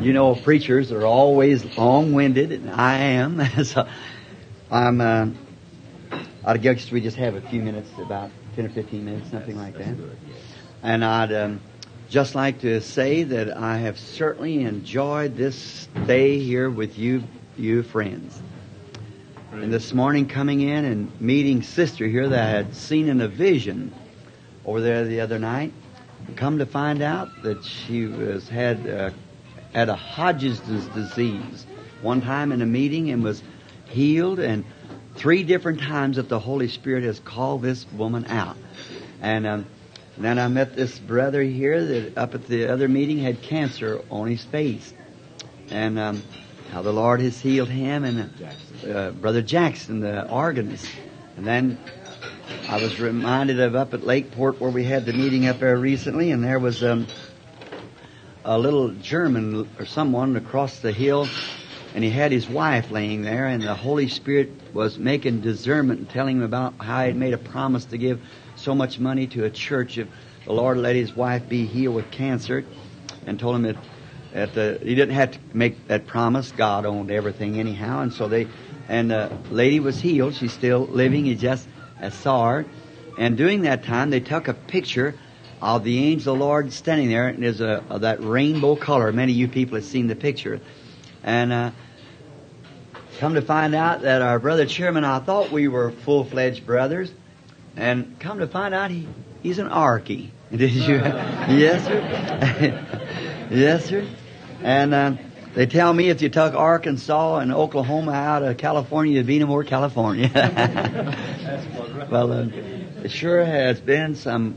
you know, preachers are always long-winded, and I am. so I'm. Uh, I guess we just have a few minutes, about ten or fifteen minutes, something like that. And I'd um, just like to say that I have certainly enjoyed this day here with you, you friends. And this morning, coming in and meeting Sister here that I had seen in a vision over there the other night, come to find out that she was had uh, had a Hodgkin's disease one time in a meeting and was healed, and three different times that the Holy Spirit has called this woman out. And um, then I met this brother here that up at the other meeting had cancer on his face, and um, how the Lord has healed him and uh, Brother Jackson, the organist. And then I was reminded of up at Lakeport where we had the meeting up there recently, and there was um, a little German or someone across the hill, and he had his wife laying there, and the Holy Spirit was making discernment and telling him about how he had made a promise to give so much money to a church if the Lord let his wife be healed with cancer, and told him that that uh, he didn't have to make that promise. God owned everything anyhow, and so they and the lady was healed. She's still living. He just uh, saw her, and during that time they took a picture of the angel of the Lord standing there, and there's a, a that rainbow color. Many of you people have seen the picture, and. Uh, come to find out that our brother chairman, I thought we were full-fledged brothers, and come to find out he, he's an Arky. Did you? yes, sir. yes, sir. And uh, they tell me if you took Arkansas and Oklahoma out of California, you'd be no more California. well, uh, it sure has been some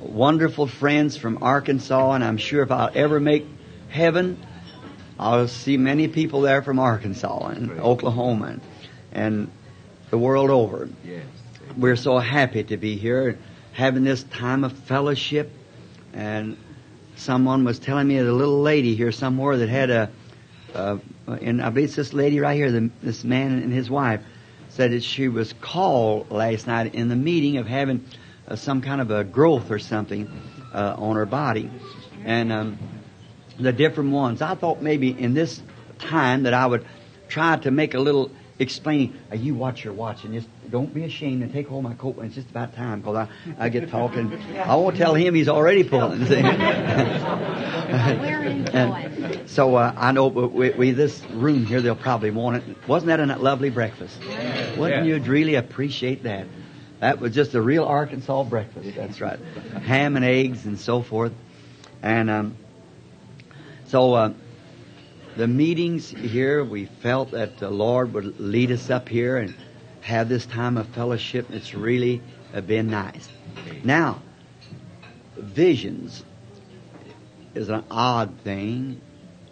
wonderful friends from Arkansas, and I'm sure if I'll ever make heaven, I'll see many people there from Arkansas and Great. Oklahoma and, and the world over. Yes. We're so happy to be here, having this time of fellowship and someone was telling me a little lady here somewhere that had a, uh, and I believe it's this lady right here, the, this man and his wife, said that she was called last night in the meeting of having uh, some kind of a growth or something uh, on her body, and um, the different ones. I thought maybe in this time that I would try to make a little explaining. Uh, you watch your watch and just don't be ashamed and take hold of my coat when it's just about time because I, I get talking. I won't tell him he's already pulling. and so uh, I know we, we, this room here they'll probably want it. Wasn't that a lovely breakfast? Wouldn't you really appreciate that? That was just a real Arkansas breakfast. That's right. Ham and eggs and so forth. And um, so uh, the meetings here, we felt that the Lord would lead us up here and have this time of fellowship. It's really uh, been nice. Now, visions is an odd thing.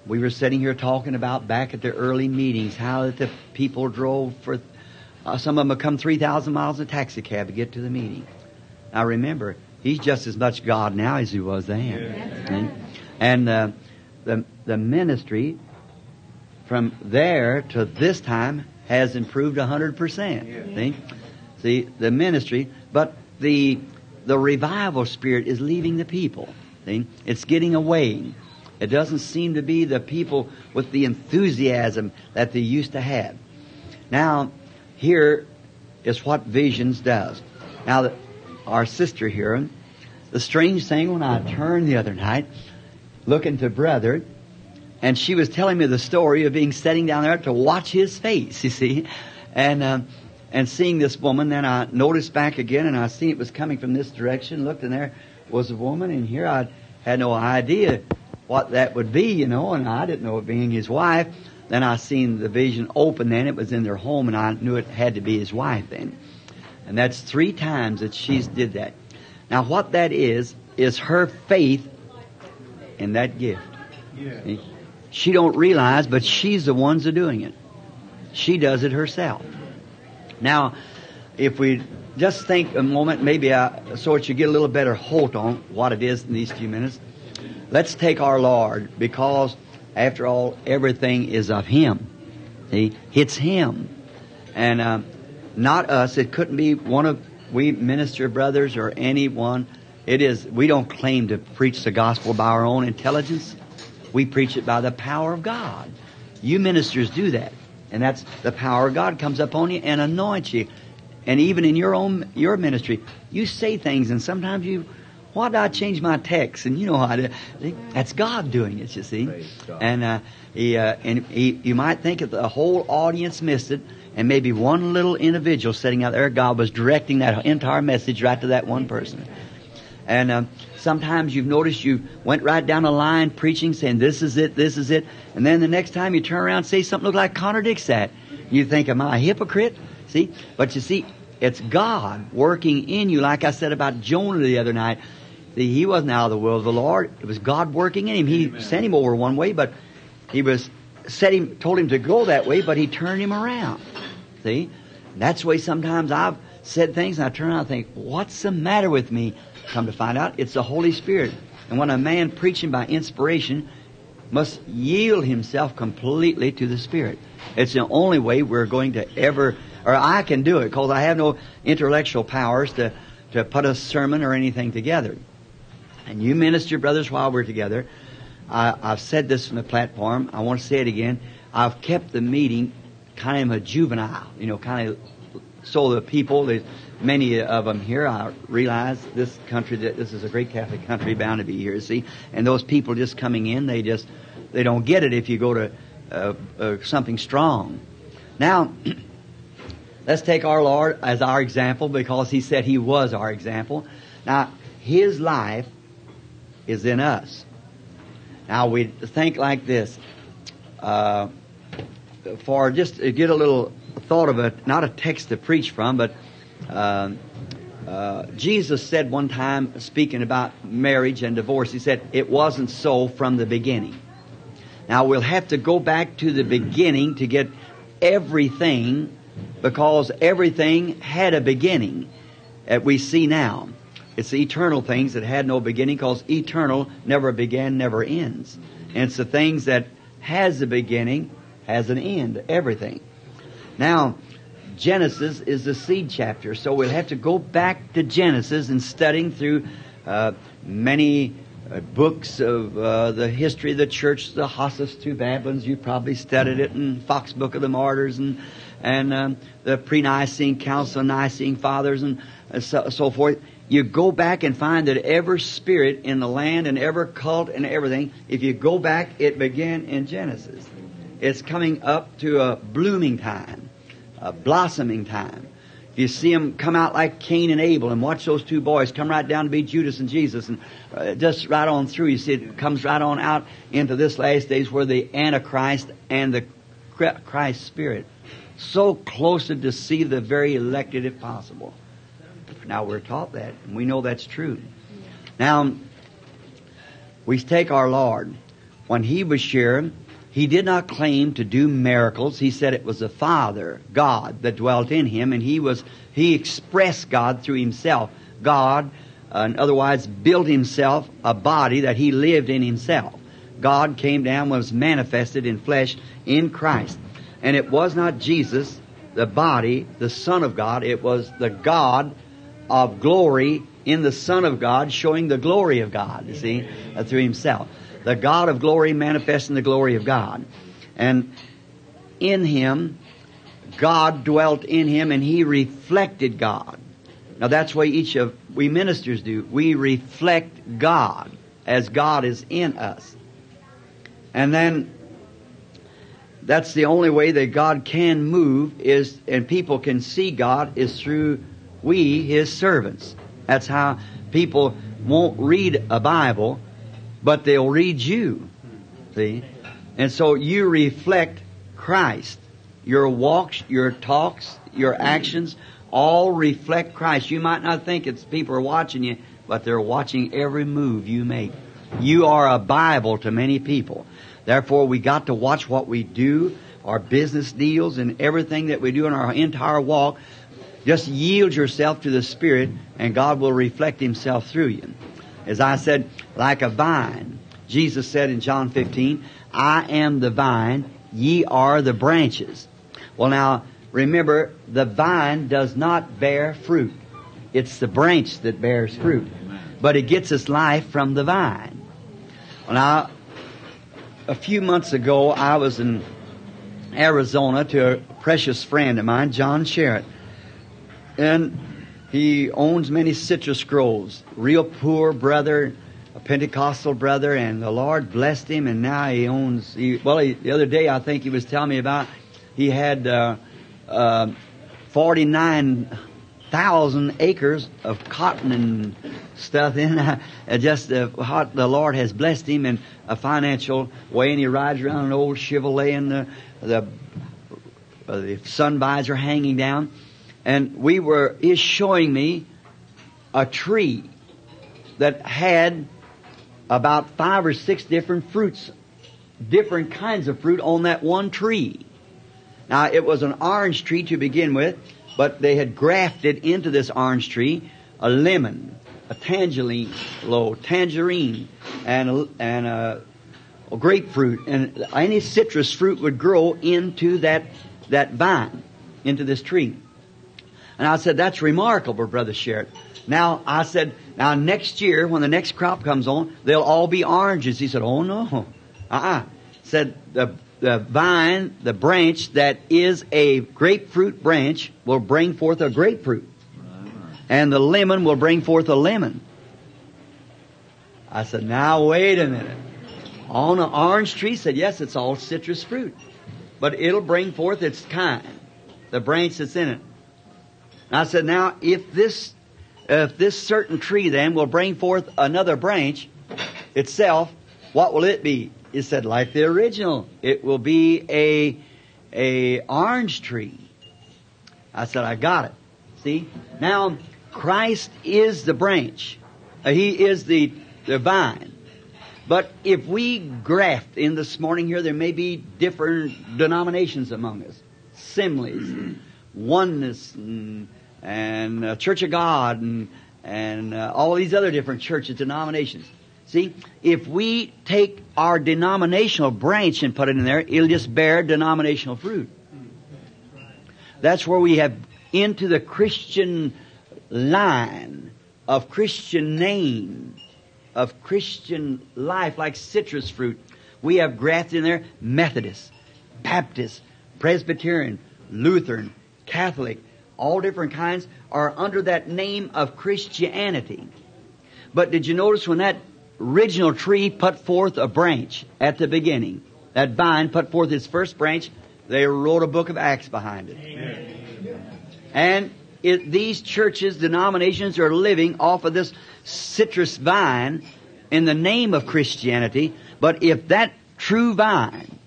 We were sitting here talking about back at the early meetings how that the people drove for uh, some of them have come 3,000 miles in a taxi cab to get to the meeting. Now remember, he's just as much God now as he was then. Yeah. And uh, the, the ministry from there to this time has improved 100%. Yeah. See? See, the ministry, but the, the revival spirit is leaving the people. See? It's getting away. It doesn't seem to be the people with the enthusiasm that they used to have. Now, here is what visions does. Now, our sister here, the strange thing when I turned the other night, looking to brother, and she was telling me the story of being sitting down there to watch his face, you see, and um, and seeing this woman. Then I noticed back again, and I seen it was coming from this direction. Looked, and there was a woman, and here I had no idea what that would be, you know, and I didn't know it being his wife. Then I seen the vision open. Then it was in their home, and I knew it had to be his wife. Then, and that's three times that she's did that. Now, what that is is her faith in that gift. Yeah. She don't realize, but she's the ones that are doing it. She does it herself. Now, if we just think a moment, maybe I, so that you get a little better hold on what it is in these few minutes. Let's take our Lord because, after all, everything is of Him. See, it's Him, and uh, not us. It couldn't be one of we minister brothers or anyone. It is. We don't claim to preach the gospel by our own intelligence. We preach it by the power of God. You ministers do that. And that's the power of God comes upon you and anoints you. And even in your own your ministry, you say things and sometimes you why did I change my text? And you know how to. That's God doing it, you see. And uh, he, uh, and he, you might think that the whole audience missed it, and maybe one little individual sitting out there, God was directing that entire message right to that one person. And um, sometimes you've noticed you went right down a line preaching, saying this is it, this is it, and then the next time you turn around and say something look like contradicts that. You think, am I a hypocrite? See, but you see, it's God working in you, like I said about Jonah the other night. He wasn't out of the will of the Lord. It was God working in him. He Amen. sent him over one way, but he was set him, told him to go that way, but he turned him around. See, that's the way sometimes I've said things, and I turn around and think, "What's the matter with me?" Come to find out, it's the Holy Spirit. And when a man preaching by inspiration must yield himself completely to the Spirit. It's the only way we're going to ever, or I can do it, because I have no intellectual powers to, to put a sermon or anything together. And you minister, brothers, while we're together. I, I've said this from the platform. I want to say it again. I've kept the meeting kind of a juvenile, you know, kind of so the people, there's many of them here, I realize this country, that this is a great Catholic country bound to be here, see? And those people just coming in, they just, they don't get it if you go to uh, uh, something strong. Now, let's take our Lord as our example because He said He was our example. Now, His life is in us. Now we think like this. Uh, for just to get a little thought of it, not a text to preach from, but uh, uh, Jesus said one time, speaking about marriage and divorce, he said, it wasn't so from the beginning. Now we'll have to go back to the beginning to get everything because everything had a beginning that we see now. It's the eternal things that had no beginning because eternal never began, never ends. And it's the things that has a beginning, has an end, everything. Now, Genesis is the seed chapter, so we'll have to go back to Genesis and studying through uh, many uh, books of uh, the history of the church, the Hislop's Two Babylons. You probably studied it in Fox Book of the Martyrs and and um, the pre-Nicene Council Nicene Fathers and uh, so, so forth you go back and find that every spirit in the land and every cult and everything, if you go back, it began in Genesis. It's coming up to a blooming time, a blossoming time. If you see them come out like Cain and Abel and watch those two boys come right down to be Judas and Jesus and uh, just right on through, you see it comes right on out into this last days where the Antichrist and the Christ Spirit so close to deceive the very elected if possible. Now we're taught that, and we know that's true. Now, we take our Lord. When He was here, He did not claim to do miracles. He said it was the Father, God, that dwelt in Him, and He was, He expressed God through Himself. God, uh, in other words, built Himself a body that He lived in Himself. God came down, was manifested in flesh in Christ. And it was not Jesus, the body, the Son of God, it was the God of glory in the Son of God, showing the glory of God, you see, uh, through Himself. The God of glory manifesting the glory of God. And in Him, God dwelt in Him and He reflected God. Now that's what each of we ministers do. We reflect God as God is in us. And then that's the only way that God can move is and people can see God is through we his servants. That's how people won't read a Bible, but they'll read you. See? And so you reflect Christ. Your walks, your talks, your actions all reflect Christ. You might not think it's people are watching you, but they're watching every move you make. You are a Bible to many people. Therefore, we got to watch what we do, our business deals, and everything that we do in our entire walk just yield yourself to the Spirit and God will reflect Himself through you. As I said, like a vine. Jesus said in John 15, I am the vine, ye are the branches. Well now, remember, the vine does not bear fruit. It's the branch that bears fruit. But it gets its life from the vine. Well now, a few months ago, I was in Arizona to a precious friend of mine, John Sharritt. And he owns many citrus groves. Real poor brother, a Pentecostal brother, and the Lord blessed him, and now he owns. He, well, he, the other day I think he was telling me about he had uh, uh, forty nine thousand acres of cotton and stuff in. Uh, just uh, how the Lord has blessed him in a financial way, and he rides around an old Chevrolet, and the the, uh, the sun visor hanging down. And we were is showing me a tree that had about five or six different fruits, different kinds of fruit on that one tree. Now it was an orange tree to begin with but they had grafted into this orange tree a lemon, a tangerine, low tangerine, and a, and a, a grapefruit, and any citrus fruit would grow into that that vine, into this tree. And I said, "That's remarkable, brother Sharritt." Now I said, "Now next year, when the next crop comes on, they'll all be oranges." He said, "Oh no." Uh-uh. Said the the vine, the branch that is a grapefruit branch will bring forth a grapefruit. And the lemon will bring forth a lemon. I said, now wait a minute. On an orange tree said, yes, it's all citrus fruit. But it'll bring forth its kind. The branch that's in it. I said, now if this, if this certain tree then will bring forth another branch itself, what will it be? It said, like the original, it will be a, a orange tree. I said, I got it. See? Now, Christ is the branch. Uh, he is the, the vine. But if we graft in this morning here, there may be different denominations among us. Assemblies, oneness, and, and uh, Church of God, and, and uh, all these other different churches, denominations. See, if we take our denominational branch and put it in there, it'll just bear denominational fruit. That's where we have into the Christian line of Christian name, of Christian life, like citrus fruit. We have grafted in there Methodist, Baptist, Presbyterian, Lutheran, Catholic, all different kinds are under that name of Christianity. But did you notice when that original tree put forth a branch at the beginning. That vine put forth its first branch. They wrote a book of Acts behind it. Amen. And it, these churches, denominations are living off of this citrus vine in the name of Christianity. But if that true vine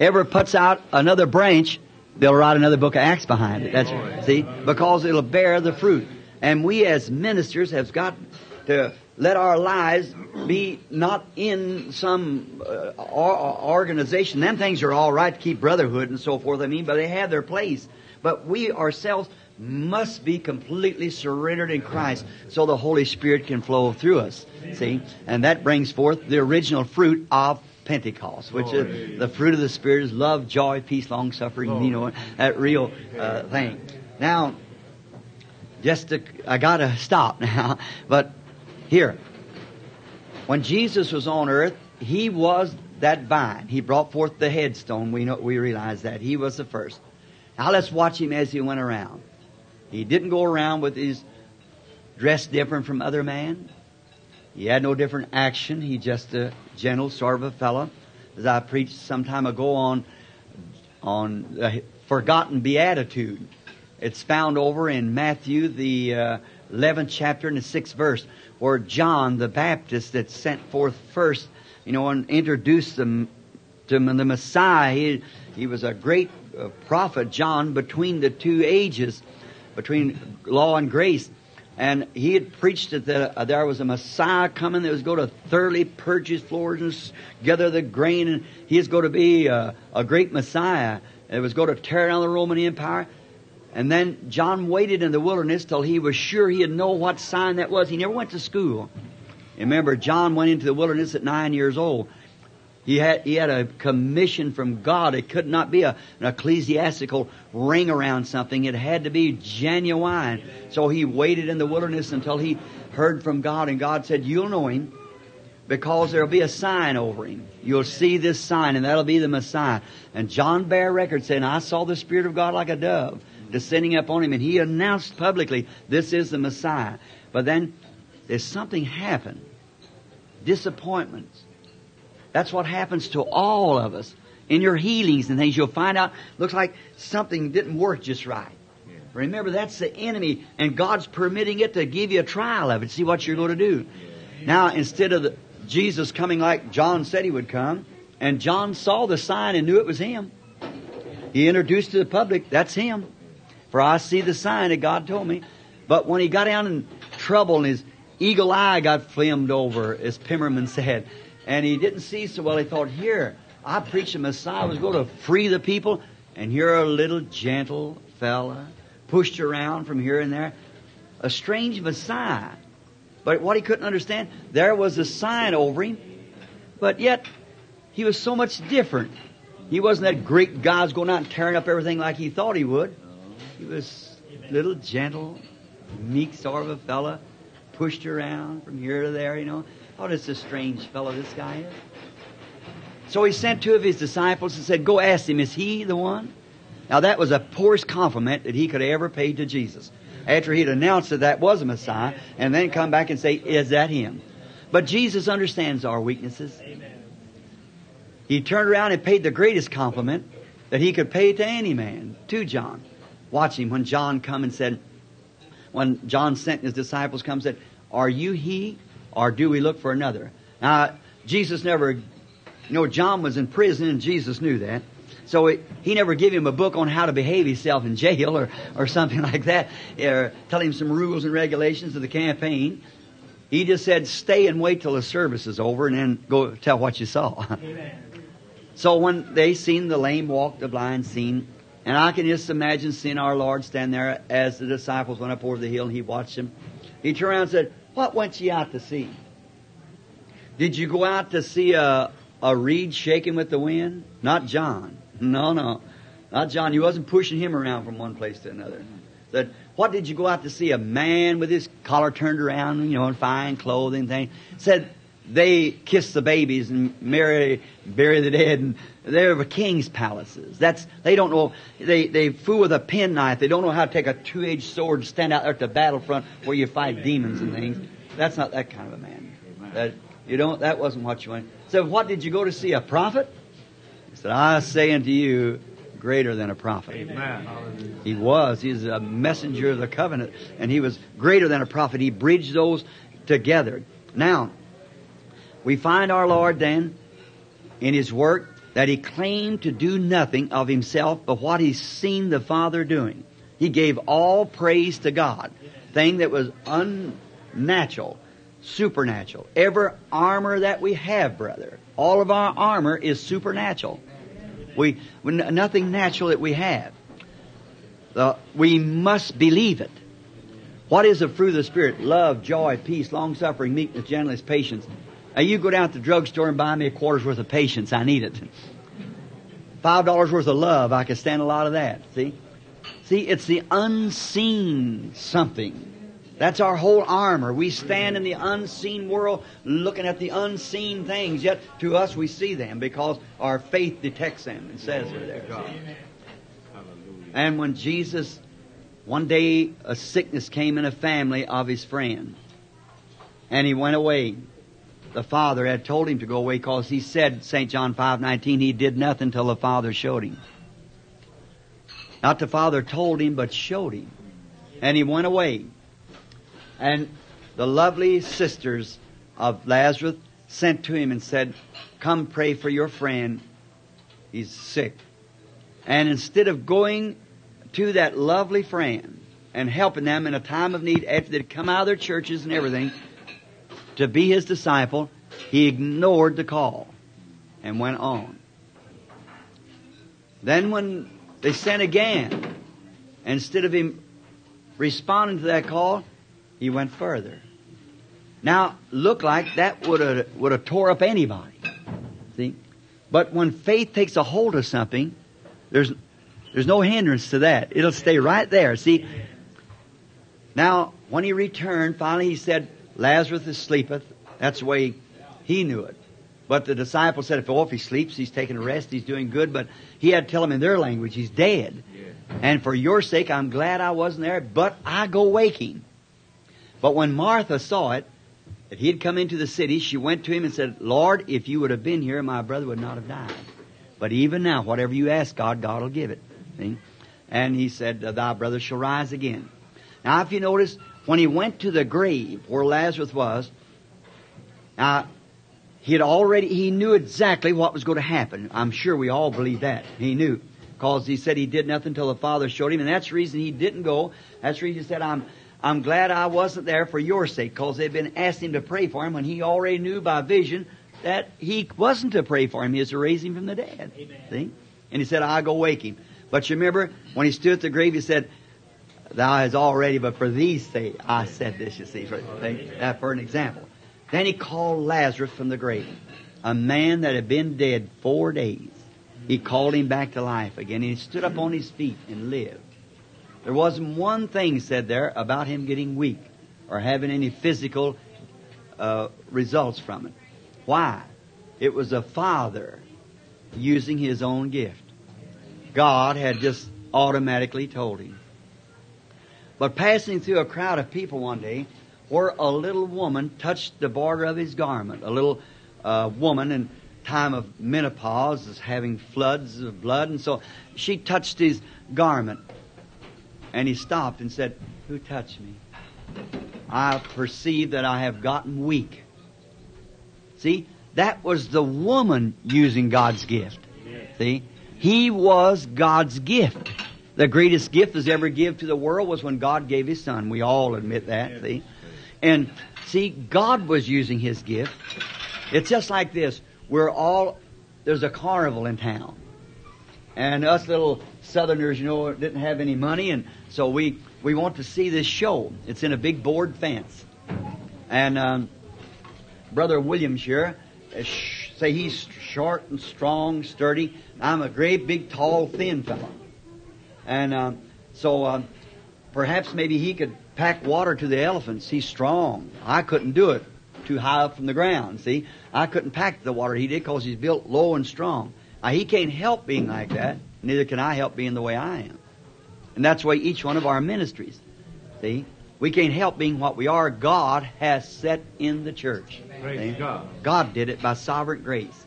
ever puts out another branch, they'll write another book of Acts behind it. That's see because it'll bear the fruit. And we as ministers have got to let our lives be not in some uh, organization. Them things are all right to keep brotherhood and so forth. I mean, but they have their place. But we ourselves must be completely surrendered in Christ so the Holy Spirit can flow through us. See? And that brings forth the original fruit of Pentecost, which is the fruit of the Spirit is love, joy, peace, long suffering, you know, that real uh, thing. Now, just to, I gotta stop now, but here, when Jesus was on earth, He was that vine. He brought forth the headstone. We know, we realize that. He was the first. Now let's watch Him as He went around. He didn't go around with His dress different from other man. He had no different action. He just a gentle sort of a fellow. As I preached some time ago on, on the forgotten beatitude. It's found over in Matthew, the uh, 11th chapter and the 6th verse where John the Baptist that sent forth first, you know, and introduced them to the Messiah. He, he was a great uh, prophet, John, between the two ages, between law and grace. And he had preached that the, uh, there was a Messiah coming that was going to thoroughly purge his floors and gather the grain, and he is going to be uh, a great Messiah. It was going to tear down the Roman Empire. And then John waited in the wilderness till he was sure he'd know what sign that was. He never went to school. Remember, John went into the wilderness at nine years old. He had, he had a commission from God. It could not be a, an ecclesiastical ring around something. It had to be genuine. So he waited in the wilderness until he heard from God, and God said, You'll know him because there'll be a sign over him. You'll see this sign, and that'll be the Messiah. And John bare record saying, I saw the Spirit of God like a dove descending upon him, and he announced publicly, This is the Messiah. But then there's something happened. Disappointments. That's what happens to all of us. In your healings and things, you'll find out, looks like something didn't work just right. Remember, that's the enemy, and God's permitting it to give you a trial of it, see what you're going to do. Now, instead of the, Jesus coming like John said he would come, and John saw the sign and knew it was him, he introduced to the public, that's him. For I see the sign that God told me. But when he got down in trouble and his eagle eye got filmed over, as Pimmerman said, and he didn't see so well, he thought, here, I preached the Messiah was going to free the people, and here a little gentle fella pushed around from here and there. A strange Messiah. But what he couldn't understand, there was a sign over him, but yet he was so much different. He wasn't that great God's going out and tearing up everything like he thought he would. He was little gentle, meek sort of a fella, pushed around from here to there, you know. Oh, this a strange fellow this guy is. So he sent two of his disciples and said, Go ask him, is he the one? Now that was the poorest compliment that he could ever pay to Jesus. After he'd announced that that was a Messiah, and then come back and say, Is that him? But Jesus understands our weaknesses. He turned around and paid the greatest compliment that he could pay to any man, to John. Watch him when John come and said, when John sent his disciples come and said, Are you he, or do we look for another? Now, Jesus never, you know, John was in prison and Jesus knew that. So it, he never gave him a book on how to behave himself in jail or, or something like that, or tell him some rules and regulations of the campaign. He just said, stay and wait till the service is over and then go tell what you saw. Amen. So when they seen the lame walk, the blind seen, and I can just imagine seeing our Lord stand there as the disciples went up over the hill and he watched them. He turned around and said, What went ye out to see? Did you go out to see a, a reed shaking with the wind? Not John. No, no. Not John. You wasn't pushing him around from one place to another. Said, what did you go out to see? A man with his collar turned around, you know, in fine clothing thing. Said, they kiss the babies and marry, bury the dead, and they're the king's palaces. That's they don't know. They they fool with a penknife. They don't know how to take a two-edged sword and stand out there at the battlefront where you fight demons and things. That's not that kind of a man. That you don't. That wasn't what you went. So what did you go to see? A prophet? He said, I say unto you, greater than a prophet. Amen. He was. He's a messenger of the covenant, and he was greater than a prophet. He bridged those together. Now, we find our Lord then in his work that he claimed to do nothing of himself but what he's seen the Father doing. He gave all praise to God, thing that was unnatural, supernatural. Every armor that we have, brother, all of our armor is supernatural. We, nothing natural that we have. We must believe it. What is the fruit of the Spirit? Love, joy, peace, long suffering, meekness, gentleness, patience. Now you go down to the drugstore and buy me a quarter's worth of patience. I need it. Five dollars worth of love. I can stand a lot of that. See? See, it's the unseen something. That's our whole armor. We stand in the unseen world looking at the unseen things, yet to us we see them because our faith detects them and says they're there. And when Jesus, one day a sickness came in a family of his friend, and he went away. The father had told him to go away because he said, St. John 5:19, he did nothing till the father showed him. Not the father told him, but showed him. And he went away. And the lovely sisters of Lazarus sent to him and said, Come pray for your friend. He's sick. And instead of going to that lovely friend and helping them in a time of need after they'd come out of their churches and everything to be his disciple, he ignored the call and went on. Then when they sent again, instead of him responding to that call, he went further. Now, look like that would have would have tore up anybody. See? But when faith takes a hold of something, there's there's no hindrance to that. It'll stay right there. See? Now, when he returned, finally he said, Lazarus is sleepeth. That's the way He knew it. But the disciples said, if, oh, if he sleeps, he's taking a rest, he's doing good. But he had to tell them in their language, he's dead. And for your sake, I'm glad I wasn't there, but I go waking. But when Martha saw it, that he had come into the city, she went to him and said, Lord, if you would have been here, my brother would not have died. But even now, whatever you ask God, God will give it. See? And he said, Thy brother shall rise again. Now, if you notice, when he went to the grave where Lazarus was, now, he had already, he knew exactly what was going to happen. I'm sure we all believe that. He knew. Because he said he did nothing until the Father showed him, and that's the reason he didn't go. That's the reason he said, I'm, I'm glad I wasn't there for your sake, because they'd been asking him to pray for him when he already knew by vision that he wasn't to pray for him, he was to raise him from the dead. Amen. See? And he said, I'll go wake him. But you remember, when he stood at the grave, he said, Thou hast already, but for these sake, I said this, you see, for, for an example. Then he called Lazarus from the grave, a man that had been dead four days. He called him back to life again. He stood up on his feet and lived. There wasn't one thing said there about him getting weak or having any physical uh, results from it. Why? It was a father using his own gift. God had just automatically told him. But passing through a crowd of people one day, where a little woman touched the border of his garment, a little uh, woman in time of menopause is having floods of blood, and so she touched his garment. And he stopped and said, Who touched me? I perceive that I have gotten weak. See, that was the woman using God's gift. See, he was God's gift. The greatest gift that's ever given to the world was when God gave His Son. We all admit that. See, and see, God was using His gift. It's just like this. We're all there's a carnival in town, and us little Southerners, you know, didn't have any money, and so we we want to see this show. It's in a big board fence, and um, brother Williams here, uh, say he's short and strong, sturdy. I'm a great, big, tall, thin fellow, and um, so um, perhaps maybe he could pack water to the elephants. He's strong. I couldn't do it too high up from the ground. See, I couldn't pack the water he did because he's built low and strong. Now, he can't help being like that. Neither can I help being the way I am. And that's why each one of our ministries. See, we can't help being what we are. God has set in the church. God. God did it by sovereign grace.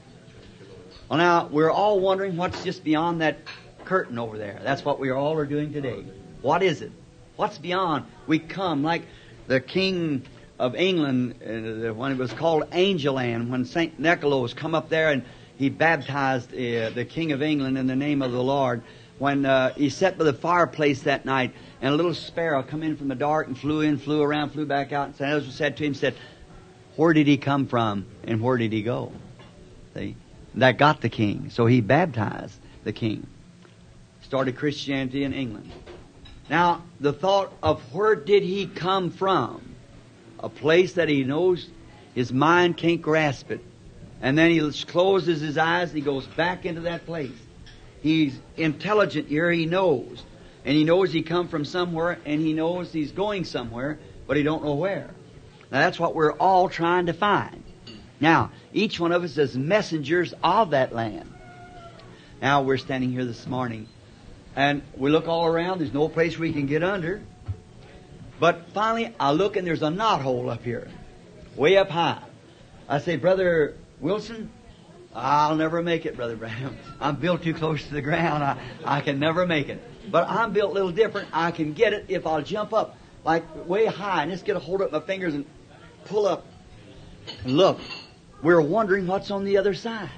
Well, now we're all wondering what's just beyond that curtain over there. That's what we all are doing today. What is it? What's beyond? We come like the king of England uh, when it was called Angeland, when Saint Nicholas come up there and he baptized uh, the king of England in the name of the Lord. When uh, he sat by the fireplace that night, and a little sparrow come in from the dark and flew in, flew around, flew back out, and Saint Nicholas said to him, said, "Where did he come from, and where did he go?" See, that got the king, so he baptized the king. Started Christianity in England. Now, the thought of where did he come from? A place that he knows his mind can't grasp it. And then he closes his eyes and he goes back into that place. He's intelligent here, he knows. And he knows he come from somewhere and he knows he's going somewhere, but he don't know where. Now that's what we're all trying to find. Now, each one of us is messengers of that land. Now we're standing here this morning and we look all around, there's no place we can get under. But finally, I look and there's a knot hole up here, way up high. I say, Brother Wilson, I'll never make it, Brother Branham. I'm built too close to the ground. I, I can never make it. But I'm built a little different. I can get it if I'll jump up like way high and just get a hold of my fingers and pull up. And look, we're wondering what's on the other side.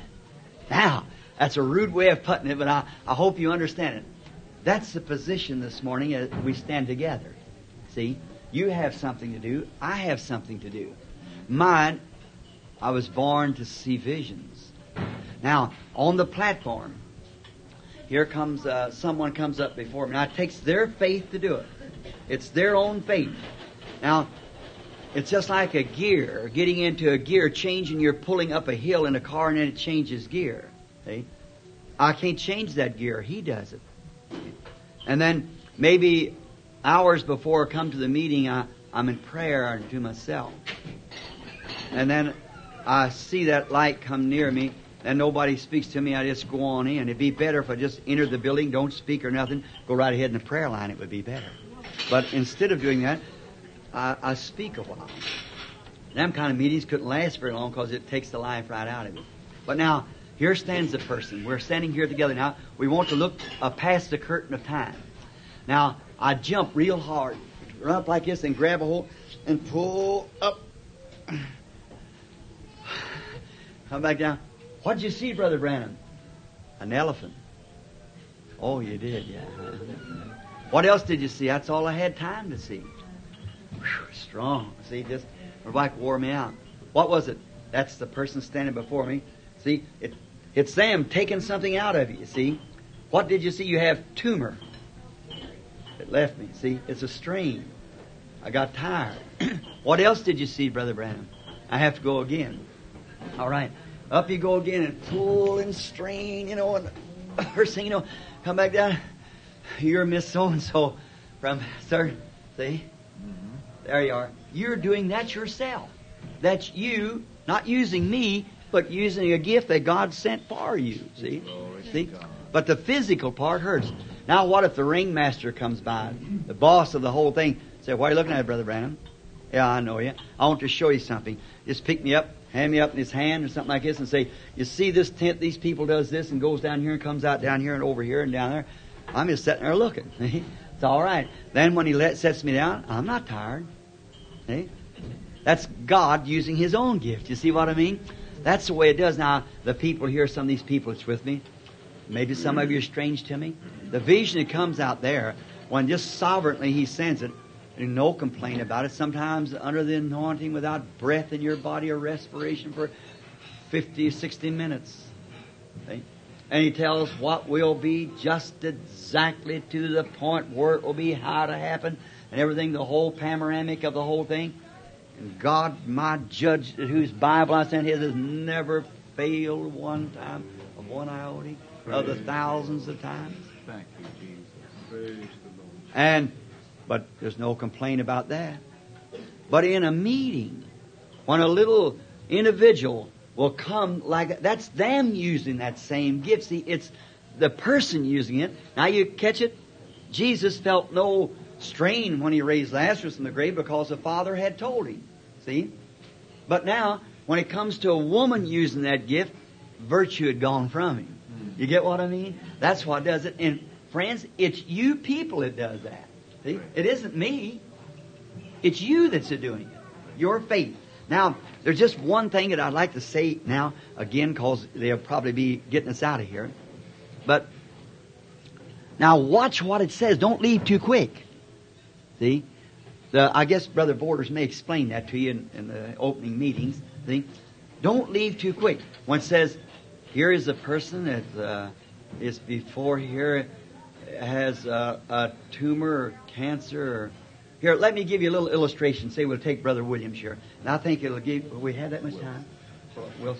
Now, that's a rude way of putting it, but I, I hope you understand it. That's the position this morning as we stand together. See, you have something to do. I have something to do. Mine, I was born to see visions. Now, on the platform, here comes uh, someone comes up before me. Now, it takes their faith to do it. It's their own faith. Now, it's just like a gear, getting into a gear, changing. You're pulling up a hill in a car, and then it changes gear. See, I can't change that gear. He does it. And then maybe hours before I come to the meeting, I, I'm in prayer to myself. And then I see that light come near me, and nobody speaks to me, I just go on in. It'd be better if I just entered the building, don't speak or nothing, go right ahead in the prayer line. It would be better. But instead of doing that, I, I speak a while. Them kind of meetings couldn't last very long because it takes the life right out of you. But now, here stands a person. We're standing here together now. We want to look uh, past the curtain of time. Now, I jump real hard, run up like this, and grab a hold and pull up. Come back down. What did you see, Brother Branham? An elephant. Oh, you did, yeah. What else did you see? That's all I had time to see. Whew, strong. See, just my wife wore me out. What was it? That's the person standing before me. See, it, it's them taking something out of you. See, what did you see? You have tumor. It left me. See, it's a strain. I got tired. what else did you see, Brother Branham? I have to go again. All right. Up you go again and pull and strain, you know, and first thing you know, come back down. You're Miss So and so from, sir, see? Mm-hmm. There you are. You're doing that yourself. That's you, not using me, but using a gift that God sent for you. See? See? But the physical part hurts. Now, what if the ringmaster comes by, the boss of the whole thing? Say, why are you looking at it, Brother Branham? Yeah, I know you. I want to show you something. Just pick me up, hand me up in his hand or something like this and say, you see this tent, these people does this and goes down here and comes out down here and over here and down there. I'm just sitting there looking. it's all right. Then when he let, sets me down, I'm not tired. See? That's God using His own gift. You see what I mean? That's the way it does. Now, the people here, some of these people that's with me, maybe some of you are strange to me. The vision that comes out there, when just sovereignly He sends it, and no complaint about it. Sometimes under the anointing without breath in your body or respiration for 50, 60 minutes. See? And he tells what will be just exactly to the point where it will be, how to happen, and everything, the whole panoramic of the whole thing. And God, my judge, whose Bible I sent here, has never failed one time of one iota of the thousands of times. Thank you, Jesus. Praise the Lord. And, but there's no complaint about that. But in a meeting, when a little individual will come like that's them using that same gift. See, it's the person using it. Now you catch it? Jesus felt no strain when he raised Lazarus from the grave because the Father had told him. See? But now, when it comes to a woman using that gift, virtue had gone from him. You get what I mean? That's what does it. And friends, it's you people that does that. See? It isn't me. It's you that's doing it. Your faith. Now, there's just one thing that I'd like to say now, again, because they'll probably be getting us out of here. But now watch what it says. Don't leave too quick. See? The, I guess Brother Borders may explain that to you in, in the opening meetings. See? Don't leave too quick. One says, here is a person that uh, is before here, has a, a tumor or cancer or here, let me give you a little illustration. Say we'll take Brother Williams here. And I think it'll give, we had that much time? We'll,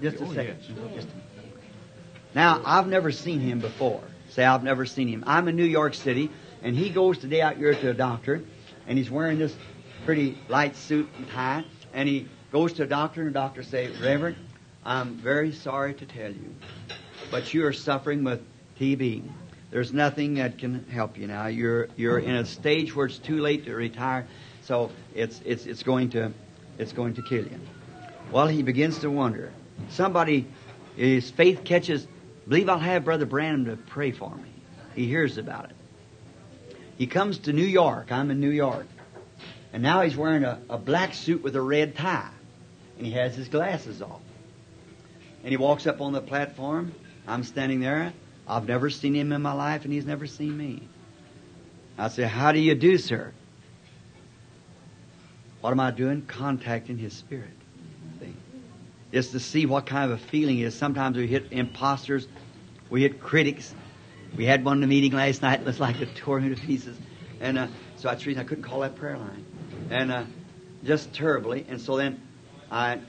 just a Oh, second. Just a- now, I've never seen him before. Say, I've never seen him. I'm in New York City, and he goes today out here to a doctor, and he's wearing this pretty light suit and tie, and he goes to a doctor, and the doctor says, Reverend, I'm very sorry to tell you, but you are suffering with TB. There's nothing that can help you now. You're you're in a stage where it's too late to retire, so it's it's it's going to it's going to kill you. Well, he begins to wonder. Somebody, his faith catches. Believe I'll have Brother Branham to pray for me. He hears about it. He comes to New York. I'm in New York, and now he's wearing a, a black suit with a red tie, and he has his glasses off. And he walks up on the platform. I'm standing there. I've never seen him in my life, and he's never seen me. I say, How do you do, sir? What am I doing? Contacting his spirit. Just to see what kind of a feeling it is. Sometimes we hit imposters, we hit critics. We had one in the meeting last night, it was like it tore me to pieces. And uh, so that's the reason I couldn't call that prayer line. And uh, just terribly. And so then I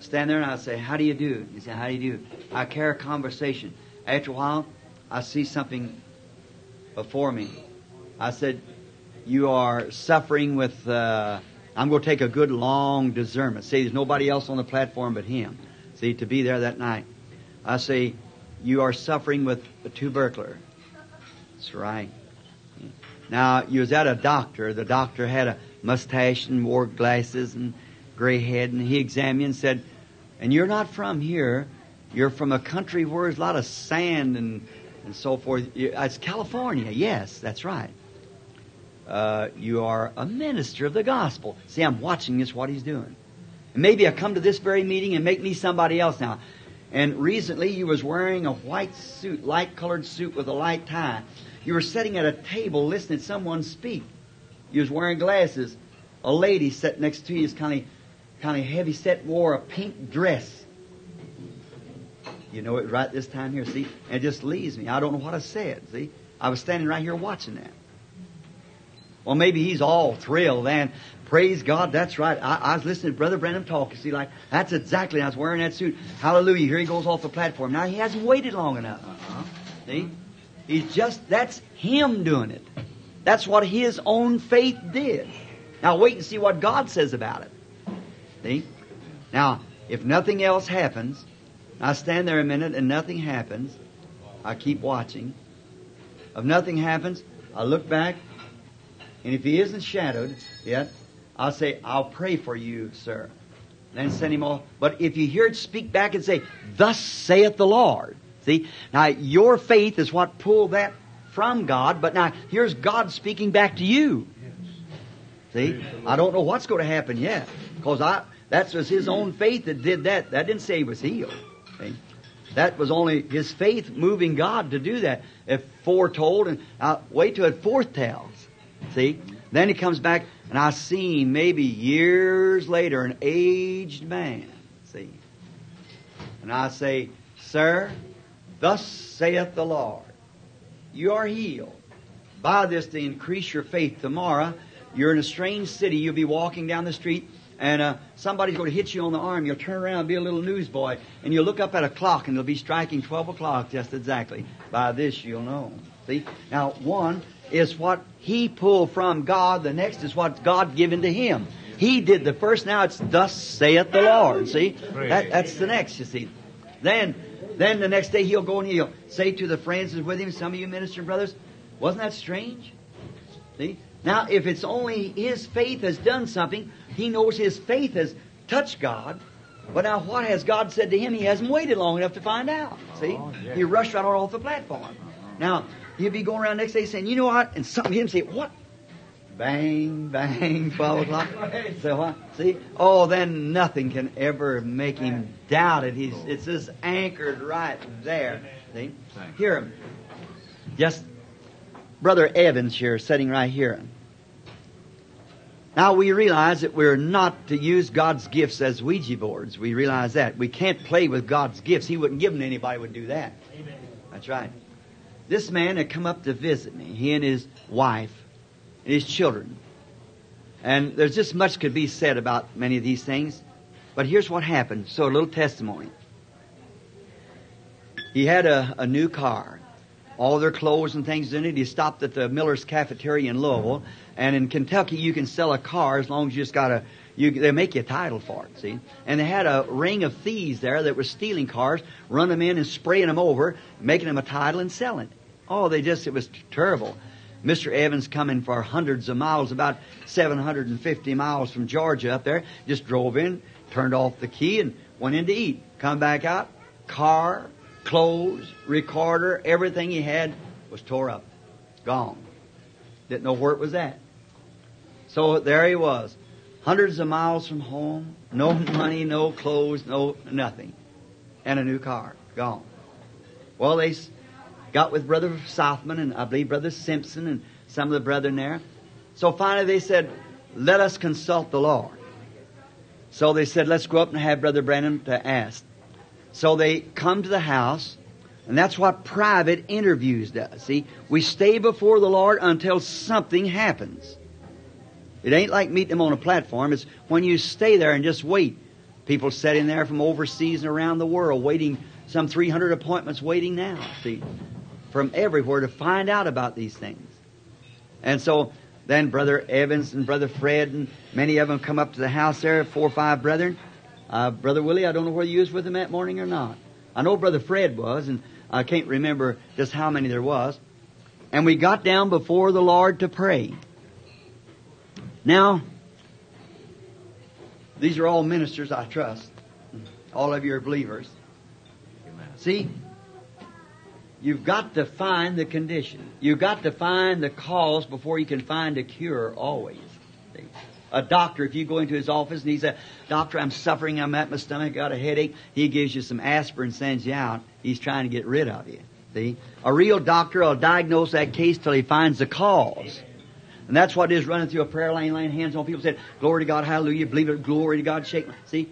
stand there and I say, How do you do? He said, How do you do? I carry a conversation. After a while, I see something before me. I said, You are suffering with uh, I'm going to take a good long discernment. See, there's nobody else on the platform but him. See, to be there that night. I say, you are suffering with a tubercular. That's right. Now, you was at a doctor. The doctor had a mustache and wore glasses and gray head, and he examined and said, and you're not from here. You're from a country where there's a lot of sand and, and so forth. It's California. Yes, that's right. Uh, you are a minister of the gospel. See, I'm watching this, what he's doing. And maybe I come to this very meeting and make me somebody else now. And recently you was wearing a white suit, light colored suit with a light tie. You were sitting at a table listening to someone speak. You was wearing glasses. A lady sat next to you is kind of, kind of heavy set, wore a pink dress. You know it right this time here, see? And it just leaves me. I don't know what I said, see? I was standing right here watching that. Well, maybe he's all thrilled and praise God, that's right. I, I was listening to Brother Branham talk. You see, like, that's exactly, I was wearing that suit. Hallelujah. Here he goes off the platform. Now he hasn't waited long enough. Uh-huh. See? He's just, that's him doing it. That's what his own faith did. Now wait and see what God says about it. See? Now, if nothing else happens, I stand there a minute and nothing happens. I keep watching. If nothing happens, I look back, and if he isn't shadowed yet, I'll say, I'll pray for you, sir. Then send him off. But if you hear it speak back and say, Thus saith the Lord. See? Now, your faith is what pulled that from God, but now here's God speaking back to you. See? I don't know what's going to happen yet. Because I that was his own faith that did that. That didn't say he was healed. See? That was only his faith moving God to do that. If foretold, and uh, wait till it foretells. See? Then he comes back, and I seen maybe years later, an aged man. See? And I say, Sir, thus saith the Lord, you are healed. By this to increase your faith tomorrow, you're in a strange city, you'll be walking down the street, and uh, somebody's going to hit you on the arm. You'll turn around and be a little newsboy, and you'll look up at a clock, and it'll be striking 12 o'clock just exactly. By this you'll know. See? Now, one is what he pulled from God, the next is what God given to him. He did the first, now it's thus saith the Lord. See? That, that's the next, you see. Then, then the next day he'll go and he'll say to the friends that's with him, some of you minister brothers, wasn't that strange? See? Now, if it's only his faith has done something, he knows his faith has touched God. But now, what has God said to him? He hasn't waited long enough to find out. See? Oh, he rushed right on off the platform. Now, he'll be going around next day saying, you know what? And something hit him say, what? Bang, bang, 12 o'clock. So what? See? Oh, then nothing can ever make him doubt it. He's, it's just anchored right there. See? Hear him. Yes. Brother Evans here, sitting right here. Now we realize that we're not to use God's gifts as Ouija boards. We realize that. We can't play with God's gifts. He wouldn't give them to anybody who would do that. Amen. That's right. This man had come up to visit me, he and his wife and his children. And there's just much could be said about many of these things. But here's what happened. So a little testimony. He had a, a new car. All their clothes and things in it. He stopped at the Miller's Cafeteria in Louisville. And in Kentucky, you can sell a car as long as you just got a, you, they make you a title for it, see? And they had a ring of thieves there that were stealing cars, run them in and spraying them over, making them a title and selling. Oh, they just, it was terrible. Mr. Evans coming for hundreds of miles, about 750 miles from Georgia up there, just drove in, turned off the key and went in to eat. Come back out, car, clothes, recorder, everything he had was tore up. Gone. Didn't know where it was at. So there he was. Hundreds of miles from home, no money, no clothes, no nothing. And a new car. Gone. Well, they got with Brother Sothmann and I believe Brother Simpson and some of the brethren there. So finally they said, let us consult the Lord. So they said, let's go up and have Brother Branham to ask. So they come to the house, and that's what private interviews does. See, we stay before the Lord until something happens. It ain't like meeting them on a platform. It's when you stay there and just wait. People sitting there from overseas and around the world waiting, some 300 appointments waiting now, see, from everywhere to find out about these things. And so Then Brother Evans and Brother Fred and many of them come up to the house there, four or five brethren. Uh, Brother Willie, I don't know whether you was with them that morning or not. I know Brother Fred was, and I can't remember just how many there was. And we got down before the Lord to pray. Now, these are all ministers, I trust. All of you are believers. See, you've got to find the condition. You've got to find the cause before you can find a cure always. See? A doctor, if you go into his office and he says, Doctor, I'm suffering, I'm at my stomach, got a headache, he gives you some aspirin, sends you out. He's trying to get rid of you. See? A real doctor will diagnose that case till he finds the cause. And that's what is running through a prayer line, laying hands on people, said, Glory to God, hallelujah, believe it, glory to God, shake. See?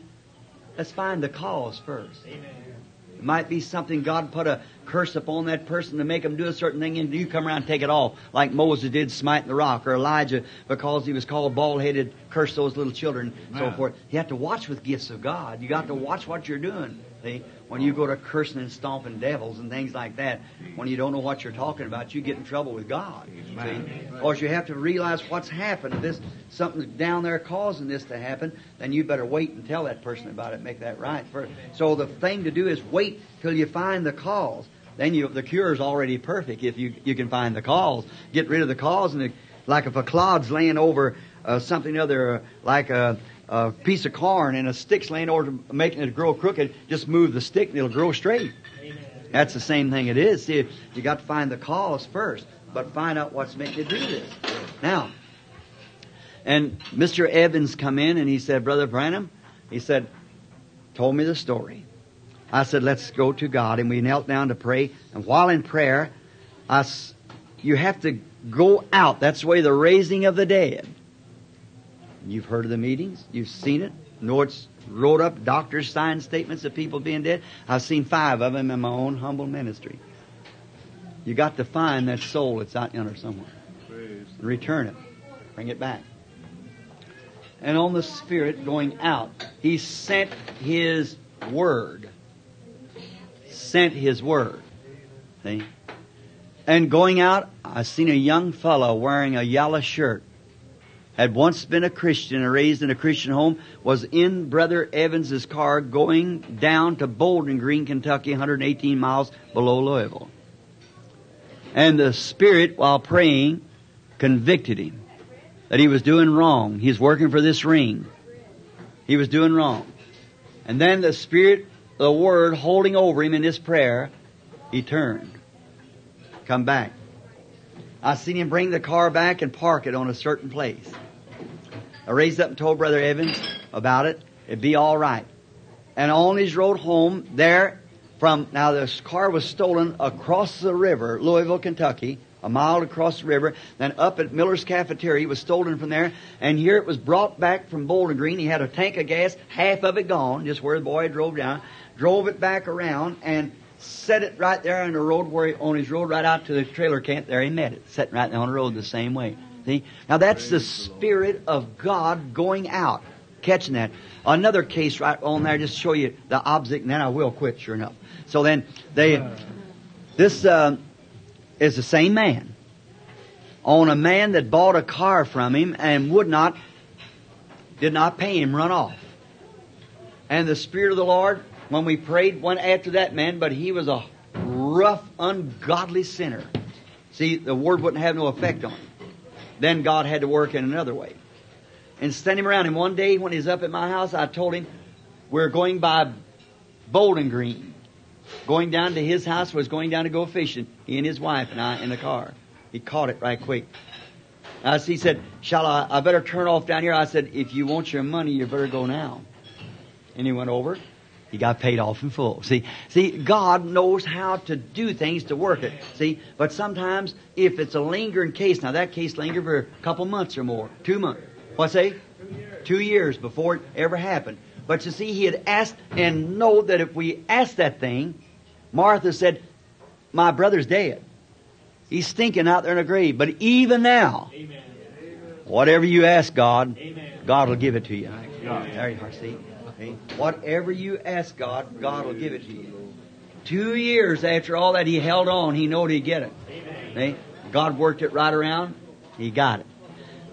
Let's find the cause first. It might be something God put a curse upon that person to make them do a certain thing, and you come around and take it off, like Moses did, smiting the rock, or Elijah because he was called bald-headed, curse those little children, and so forth. You have to watch with gifts of God. You got to watch what you're doing. See, when you go to cursing and stomping devils and things like that, when you don't know what you're talking about, you get in trouble with God. See, or you have to realize what's happened. If this something's down there causing this to happen, then you better wait and tell that person about it, make that right. First. So the thing to do is wait till you find the cause. Then you, the cure is already perfect if you you can find the cause. Get rid of the cause, and the, like if a clod's laying over uh, something other, uh, like a a piece of corn and a stick's laying over making it grow crooked, just move the stick and it'll grow straight. Amen. That's the same thing it is. See, you got to find the cause first, but find out what's making you do this. Now, and Mr. Evans come in and he said, Brother Branham, he said, told me the story. I said, let's go to God. And we knelt down to pray. And while in prayer, I, you have to go out. That's the way the raising of the dead. You've heard of the meetings. You've seen it. Know it's wrote up doctors signed statements of people being dead. I've seen five of them in my own humble ministry. You got to find that soul that's out yonder somewhere. And return it. Bring it back. And on the Spirit going out, He sent His Word. Sent His Word. See? And going out, I seen a young fellow wearing a yellow shirt had once been a Christian and raised in a Christian home, was in Brother Evans's car going down to Bowling Green, Kentucky, 118 miles below Louisville. And the Spirit, while praying, convicted him that he was doing wrong. He's working for this ring. He was doing wrong. And then the Spirit, the Word holding over him in this prayer, he turned. Come back. I seen him bring the car back and park it on a certain place. I raised up and told Brother Evans about it. It'd be all right. And on his road home, there from, now this car was stolen across the river, Louisville, Kentucky, a mile across the river, then up at Miller's Cafeteria, it was stolen from there, and here it was brought back from Bowling Green. He had a tank of gas, half of it gone, just where the boy drove down, drove it back around, and set it right there on the road where he, on his road right out to the trailer camp. There he met it, sitting right there on the road the same way. Now that's the Spirit of God going out. Catching that. Another case right on there, just show you the opposite, and then I will quit, sure enough. So then, they, this, uh, is the same man. On a man that bought a car from him and would not, did not pay him, run off. And the Spirit of the Lord, when we prayed, went after that man, but he was a rough, ungodly sinner. See, the word wouldn't have no effect on him. Then God had to work in another way. And standing around him one day when he's up at my house, I told him we're going by Bowling Green. Going down to his house was going down to go fishing. He and his wife and I in the car. He caught it right quick. I, he said, "Shall I? I better turn off down here." I said, "If you want your money, you better go now." And he went over. Got paid off in full. See, see, God knows how to do things to work it. See, but sometimes if it's a lingering case, now that case lingered for a couple months or more, two months. What's that? Two years. Two years before it ever happened. But you see, he had asked and know that if we asked that thing, Martha said, "My brother's dead. He's stinking out there in a grave." But even now, Amen. whatever you ask God, Amen. God will give it to you. There you are. See. Whatever you ask God, God will give it to you. Two years after all that, he held on. He knowed he'd get it. God worked it right around. He got it.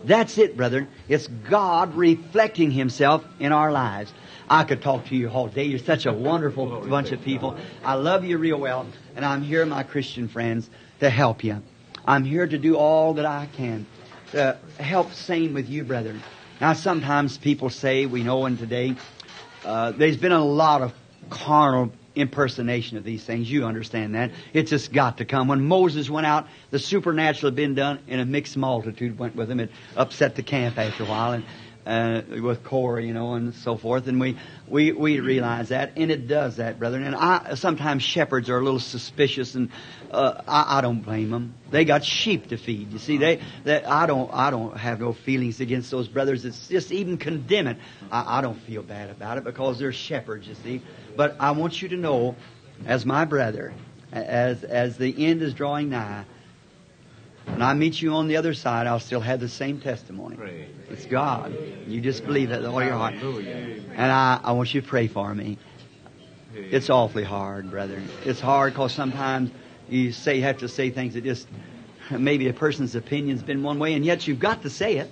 That's it, brethren. It's God reflecting Himself in our lives. I could talk to you all day. You're such a wonderful bunch of people. I love you real well, and I'm here, my Christian friends, to help you. I'm here to do all that I can to help same with you, brethren. Now, sometimes people say, we know in today, uh, there's been a lot of carnal impersonation of these things. You understand that. It's just got to come. When Moses went out, the supernatural had been done, and a mixed multitude went with him. It upset the camp after a while, and uh, with Korah, you know, and so forth. And we, we, we realize that, and it does that, brethren. And I, sometimes shepherds are a little suspicious, and uh, I, I don't blame them. They got sheep to feed. You see, they, they, I don't, I don't have no feelings against those brothers. It's just even condemn it. I, I don't feel bad about it because they're shepherds, you see. But I want you to know, as my brother, as, as the end is drawing nigh, when I meet you on the other side, I'll still have the same testimony. It's God. You just believe it with all your heart. And I, I want you to pray for me. It's awfully hard, brethren. It's hard because sometimes you say have to say things that just maybe a person's opinion's been one way, and yet you've got to say it.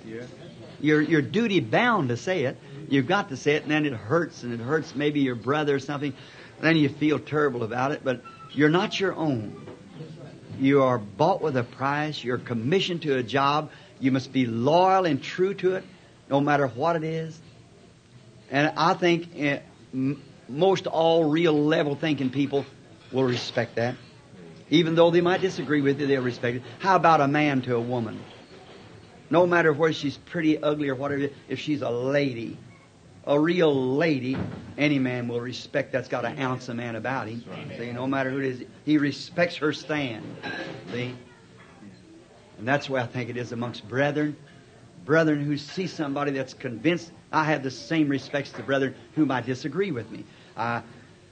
You're you're duty bound to say it. You've got to say it, and then it hurts, and it hurts maybe your brother or something. Then you feel terrible about it, but you're not your own. You are bought with a price. You're commissioned to a job. You must be loyal and true to it, no matter what it is. And I think eh, m- most all real level thinking people will respect that. Even though they might disagree with you, they'll respect it. How about a man to a woman? No matter whether she's pretty, ugly, or whatever, if she's a lady, a real lady, any man will respect that's got an ounce of man about him. See, no matter who it is, he respects her stand. See? And that's why I think it is amongst brethren. Brethren who see somebody that's convinced, I have the same respects to brethren whom I disagree with me. I,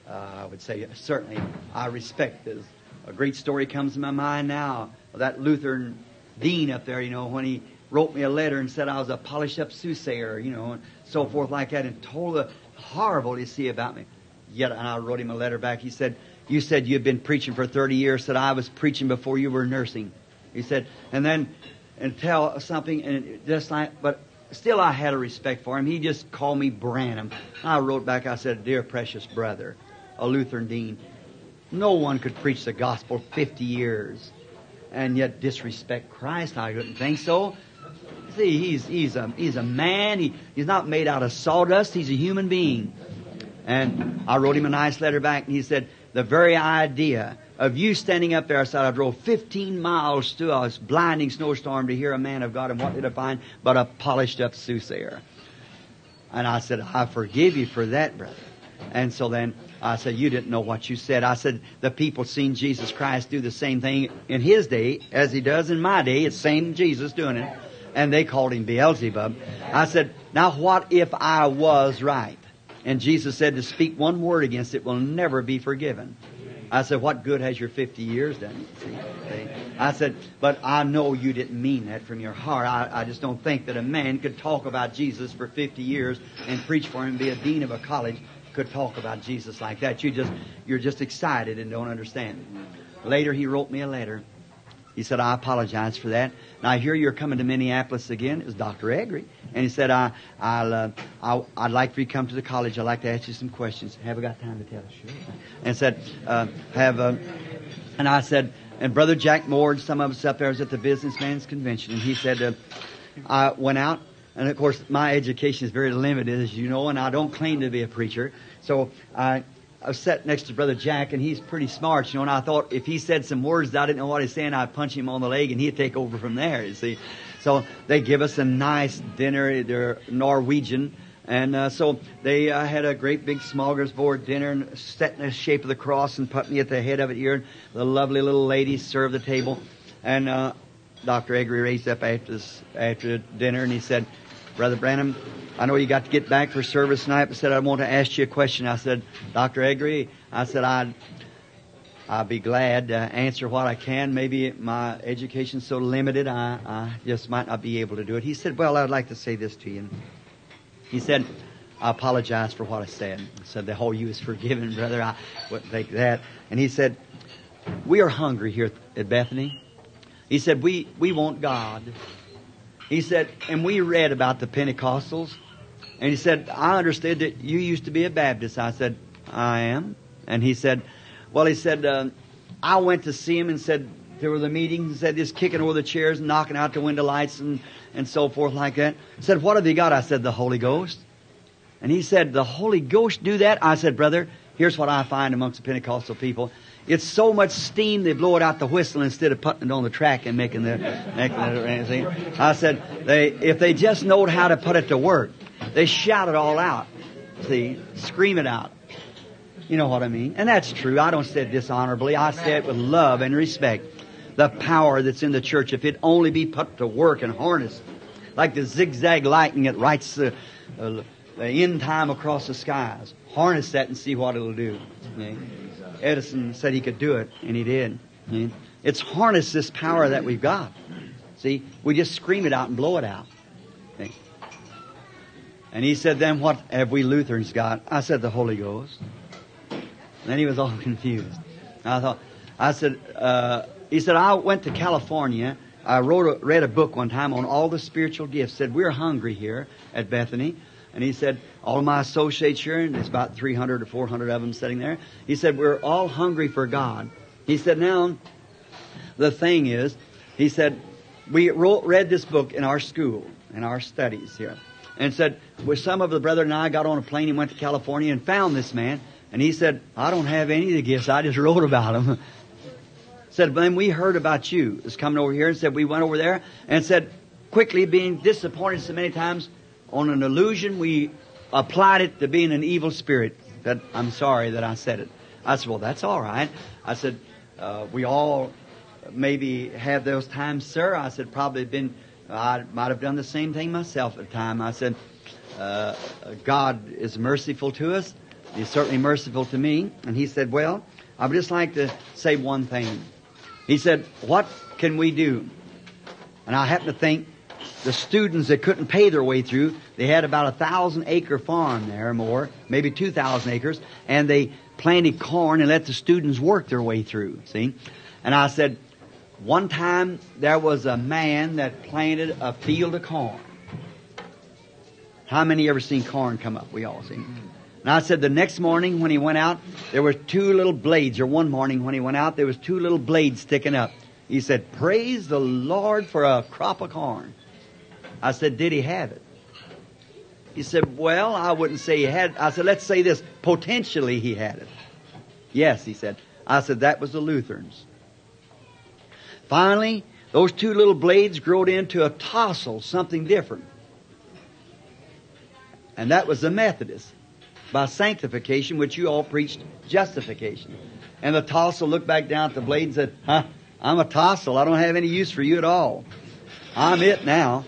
uh, I would say certainly I respect this. A great story comes to my mind now of that Lutheran dean up there, you know, when he wrote me a letter and said I was a polished up soothsayer, you know, and so forth like that, and told the horrible you see about me. Yet, and I wrote him a letter back. He said, "You said you've been preaching for 30 years. Said I was preaching before you were nursing." He said, and then and tell something, and just like, but still I had a respect for him. He just called me Branham. I wrote back. I said, "Dear precious brother, a Lutheran dean, no one could preach the gospel 50 years and yet disrespect Christ. I wouldn't think so." See, he's, he's, a, he's a man. He, he's not made out of sawdust. He's a human being. And I wrote him a nice letter back, and he said, the very idea of you standing up there, I said, I drove 15 miles through a blinding snowstorm to hear a man of God, and what did I find but a polished up soothsayer? And I said, I forgive you for that, brother. And so then I said, you didn't know what you said. I said, the people seen Jesus Christ do the same thing in his day as he does in my day. It's same Jesus doing it. And they called him Beelzebub. I said, now what if I was right? And Jesus said to speak one word against it will never be forgiven. I said, what good has your 50 years done? See, see? I said, but I know you didn't mean that from your heart. I, I just don't think that a man could talk about Jesus for 50 years and preach for him, be a dean of a college, could talk about Jesus like that. You just, you're just excited and don't understand. Later, he wrote me a letter. He said, I apologize for that. And I hear you're coming to Minneapolis again. It was Dr. Eggery. And he said, I, I'll, uh, I'll, I'd like for you to come to the college. I'd like to ask you some questions. Have I got time to tell? Sure. And said, uh, have, uh, and I said, and Brother Jack Moore, and some of us up there was at the businessman's convention. And he said, uh, I went out. And of course, my education is very limited, as you know, and I don't claim to be a preacher. So I, I was sat next to Brother Jack, and he's pretty smart, you know, and I thought if he said some words that I didn't know what he's saying, I'd punch him on the leg, and he'd take over from there, you see. So they give us a nice dinner. They're Norwegian. And uh, so they uh, had a great big smorgasbord dinner and set in the shape of the cross and put me at the head of it here. And the lovely little ladies served the table. And uh, Dr. Eggery raised up after, this, after dinner and he said, Brother Branham, I know you got to get back for service tonight, but said I want to ask you a question. I said, Dr. Eggery, I said I'd I'll be glad to answer what I can. Maybe my education's so limited, I, I just might not be able to do it. He said, Well, I'd like to say this to you. He said, I apologize for what I said. I said, The whole you is forgiven, brother. I wouldn't think that. And he said, We are hungry here at Bethany. He said, We, we want God. He said, and we read about the Pentecostals. And he said, I understood that you used to be a Baptist. I said, I am. And he said, well, he said, uh, I went to see him and said, there were the meetings and said, just kicking over the chairs and knocking out the window lights and, and so forth like that. said, what have you got? I said, the Holy Ghost. And he said, the Holy Ghost do that? I said, brother, here's what I find amongst the Pentecostal people. It's so much steam they blow it out the whistle instead of putting it on the track and making the. Making it, I said they if they just knowed how to put it to work, they shout it all out. See, scream it out. You know what I mean? And that's true. I don't say it dishonorably. I say it with love and respect. The power that's in the church, if it only be put to work and harnessed, like the zigzag lightning that writes the, uh, the end time across the skies. Harness that and see what it'll do. Edison said he could do it, and he did. It's harness this power that we've got. See, we just scream it out and blow it out. And he said, then what have we Lutherans got? I said, the Holy Ghost. And then he was all confused. I thought, I said, uh, he said, I went to California. I wrote a, read a book one time on all the spiritual gifts. Said, we're hungry here at Bethany. And he said, all my associates here, and there's about 300 or 400 of them sitting there. He said, we're all hungry for God. He said, now, the thing is, he said, we wrote, read this book in our school, in our studies here. And said, with some of the brethren and I got on a plane and went to California and found this man. And he said, I don't have any of the gifts. I just wrote about them. said, then we heard about you. Was coming over here and said, we went over there and said, quickly being disappointed so many times, on an illusion, we applied it to being an evil spirit. That I'm sorry that I said it. I said, well, that's all right. I said, uh, we all maybe have those times, sir. I said, probably been, I might have done the same thing myself at the time. I said, uh, God is merciful to us. He's certainly merciful to me. And he said, well, I would just like to say one thing. He said, what can we do? And I happened to think the students that couldn't pay their way through, they had about a thousand acre farm there or more, maybe two thousand acres, and they planted corn and let the students work their way through, see? And I said, one time there was a man that planted a field of corn. How many ever seen corn come up? We all seen. And I said the next morning when he went out, there were two little blades, or one morning when he went out, there was two little blades sticking up. He said, praise the Lord for a crop of corn. I said, did he have it? He said, well, I wouldn't say he had. It. I said, let's say this. Potentially he had it. Yes, he said. I said, that was the Lutherans. Finally, those two little blades growed into a tassel, something different. And that was the Methodists. By sanctification, which you all preached justification. And the tassel looked back down at the blade and said, huh, I'm a tassel. I don't have any use for you at all. I'm it now.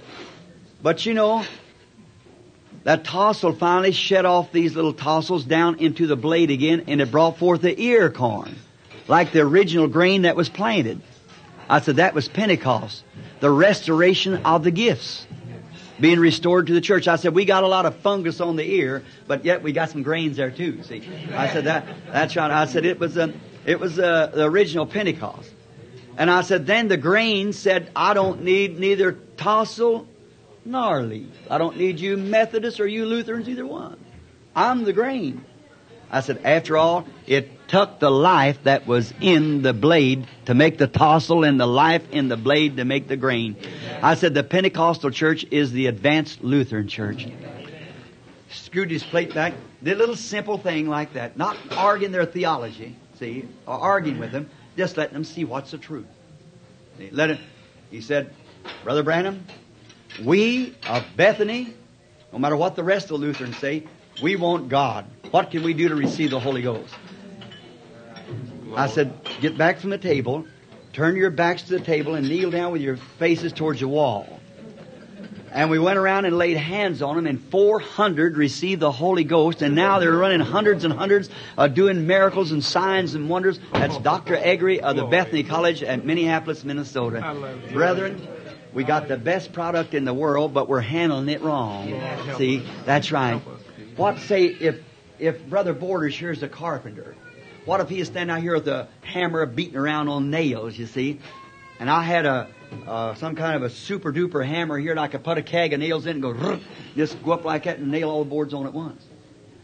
But you know, that tassel finally shed off these little tassels down into the blade again and it brought forth the ear corn. Like the original grain that was planted. I said that was Pentecost. The restoration of the gifts. Being restored to the church. I said, we got a lot of fungus on the ear, but yet we got some grains there too, see. I said that, that's right. I said it was, a, it was a, the original Pentecost. And I said, then the grain said, I don't need neither tassel nor leaf. I don't need you Methodists or you Lutherans, either one. I'm the grain. I said, after all, it took the life that was in the blade to make the tassel and the life in the blade to make the grain. I said, the Pentecostal church is the advanced Lutheran church. Screwed his plate back. Did a little simple thing like that. Not arguing their theology, see, or arguing with them, just letting them see what's the truth. Let him, he said, Brother Branham, we of Bethany, no matter what the rest of the Lutherans say, we want God. What can we do to receive the Holy Ghost? I said, get back from the table, turn your backs to the table, and kneel down with your faces towards the wall. And we went around and laid hands on them, and 400 received the Holy Ghost, and now they're running hundreds and hundreds, uh, doing miracles and signs and wonders. That's Dr. Eggery of the Bethany College at Minneapolis, Minnesota. Brethren, we got the best product in the world, but we're handling it wrong. See, that's right. What say if if Brother Borders here's a carpenter? What if he is standing out here with a hammer beating around on nails, you see? and I had a uh, some kind of a super duper hammer here, and I could put a keg of nails in and go just go up like that and nail all the boards on at once.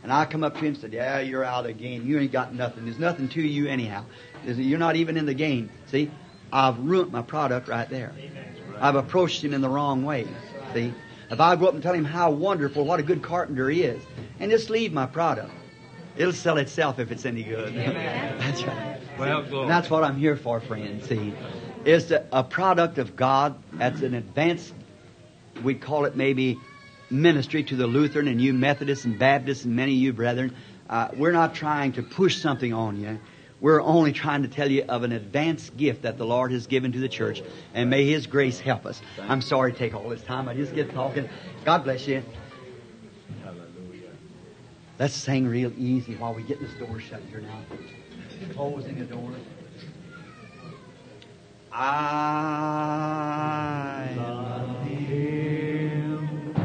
And I come up to him and said, "Yeah, you're out of the game. You ain't got nothing. There's nothing to you anyhow. You're not even in the game. See, I've ruined my product right there. I've approached him in the wrong way. See, if I go up and tell him how wonderful, what a good carpenter he is, and just leave my product, it'll sell itself if it's any good. That's right. Well, See, that's what I'm here for, friends. See, is a product of God that's an advanced, we call it maybe ministry to the Lutheran and you Methodists and Baptists and many of you brethren. Uh, we're not trying to push something on you. We're only trying to tell you of an advanced gift that the Lord has given to the church, and may His grace help us. I'm sorry to take all this time. I just get talking. God bless you. Hallelujah. Let's sing real easy while we get this door shut here now. Closing the door. I love him.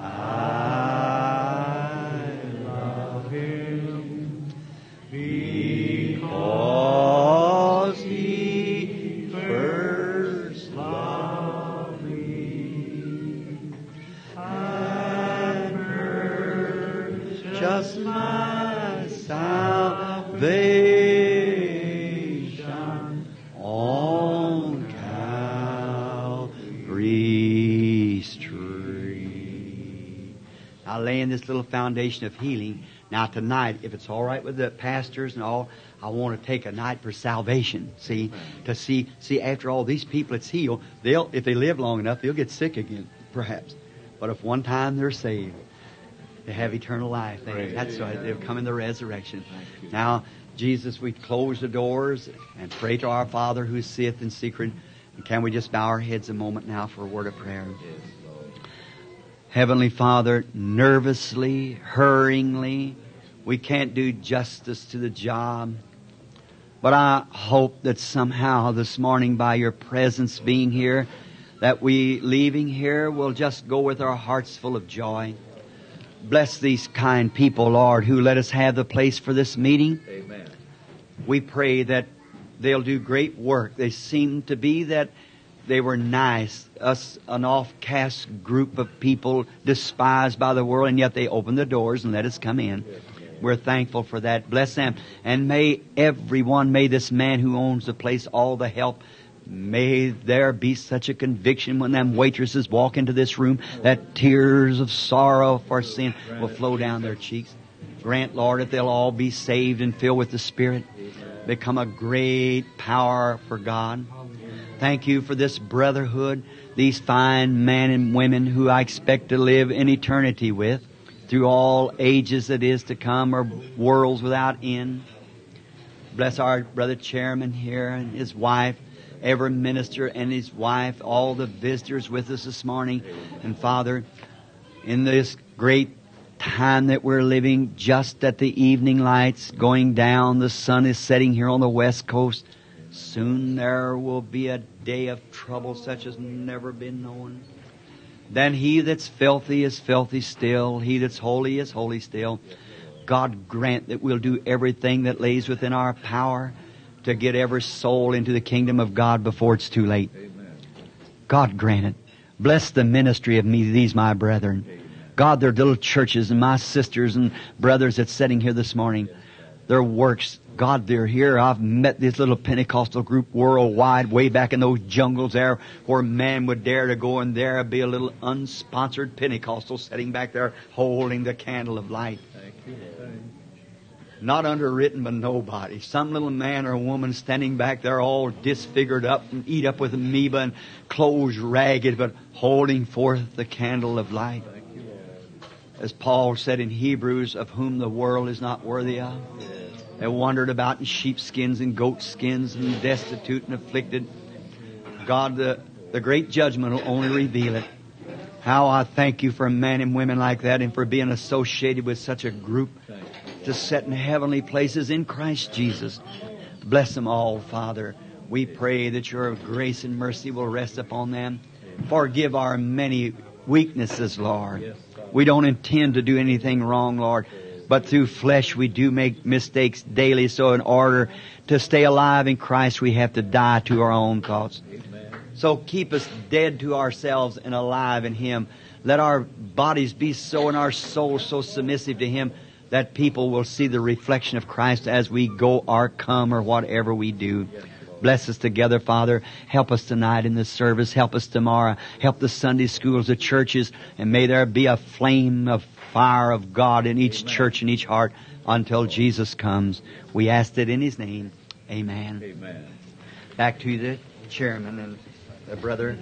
I this little foundation of healing. Now, tonight, if it's all right with the pastors and all, I want to take a night for salvation. See, to see, see, after all these people it's healed, they'll, if they live long enough, they'll get sick again, perhaps. But if one time they're saved, they have eternal life. They, that's right. They'll come in the resurrection. Now, Jesus, we close the doors and pray to our Father who sitteth in secret. And can we just bow our heads a moment now for a word of prayer? Heavenly Father, nervously, hurryingly, we can't do justice to the job. But I hope that somehow this morning, by your presence being here, that we leaving here will just go with our hearts full of joy. Bless these kind people, Lord, who let us have the place for this meeting. Amen. We pray that they'll do great work. They seem to be that they were nice, us an off-cast group of people despised by the world, and yet they opened the doors and let us come in. We're thankful for that. Bless them. And may everyone, may this man who owns the place all the help. May there be such a conviction when them waitresses walk into this room that tears of sorrow for sin will flow down their cheeks. Grant, Lord, that they'll all be saved and filled with the Spirit. Become a great power for God. Thank you for this brotherhood, these fine men and women who I expect to live in eternity with through all ages that is to come or worlds without end. Bless our brother chairman here and his wife, every minister and his wife, all the visitors with us this morning. And Father, in this great time that we're living, just at the evening lights going down, the sun is setting here on the west coast. Soon there will be a day of trouble such as never been known. Then he that's filthy is filthy still. He that's holy is holy still. God grant that we'll do everything that lays within our power to get every soul into the kingdom of God before it's too late. God grant it. Bless the ministry of me, these my brethren. God, their little churches and my sisters and brothers that's sitting here this morning, their works. God, they're here. I've met this little Pentecostal group worldwide, way back in those jungles there, where man would dare to go and there be a little unsponsored Pentecostal sitting back there holding the candle of light. Not underwritten by nobody. Some little man or woman standing back there all disfigured up and eat up with amoeba and clothes ragged, but holding forth the candle of light. As Paul said in Hebrews, of whom the world is not worthy of. Yes. They wandered about in sheepskins and goat skins and destitute and afflicted. God, the, the great judgment will only reveal it. How I thank you for men and women like that and for being associated with such a group to set in heavenly places in Christ Jesus. Bless them all, Father. We pray that your grace and mercy will rest upon them. Forgive our many weaknesses, Lord. We don't intend to do anything wrong, Lord. But through flesh we do make mistakes daily. So in order to stay alive in Christ, we have to die to our own thoughts. So keep us dead to ourselves and alive in Him. Let our bodies be so and our souls so submissive to Him that people will see the reflection of Christ as we go or come or whatever we do. Bless us together, Father. Help us tonight in this service. Help us tomorrow. Help the Sunday schools, the churches, and may there be a flame of fire of God in each church and each heart until Jesus comes. We ask it in His name. Amen. Amen. Back to the chairman and the brother.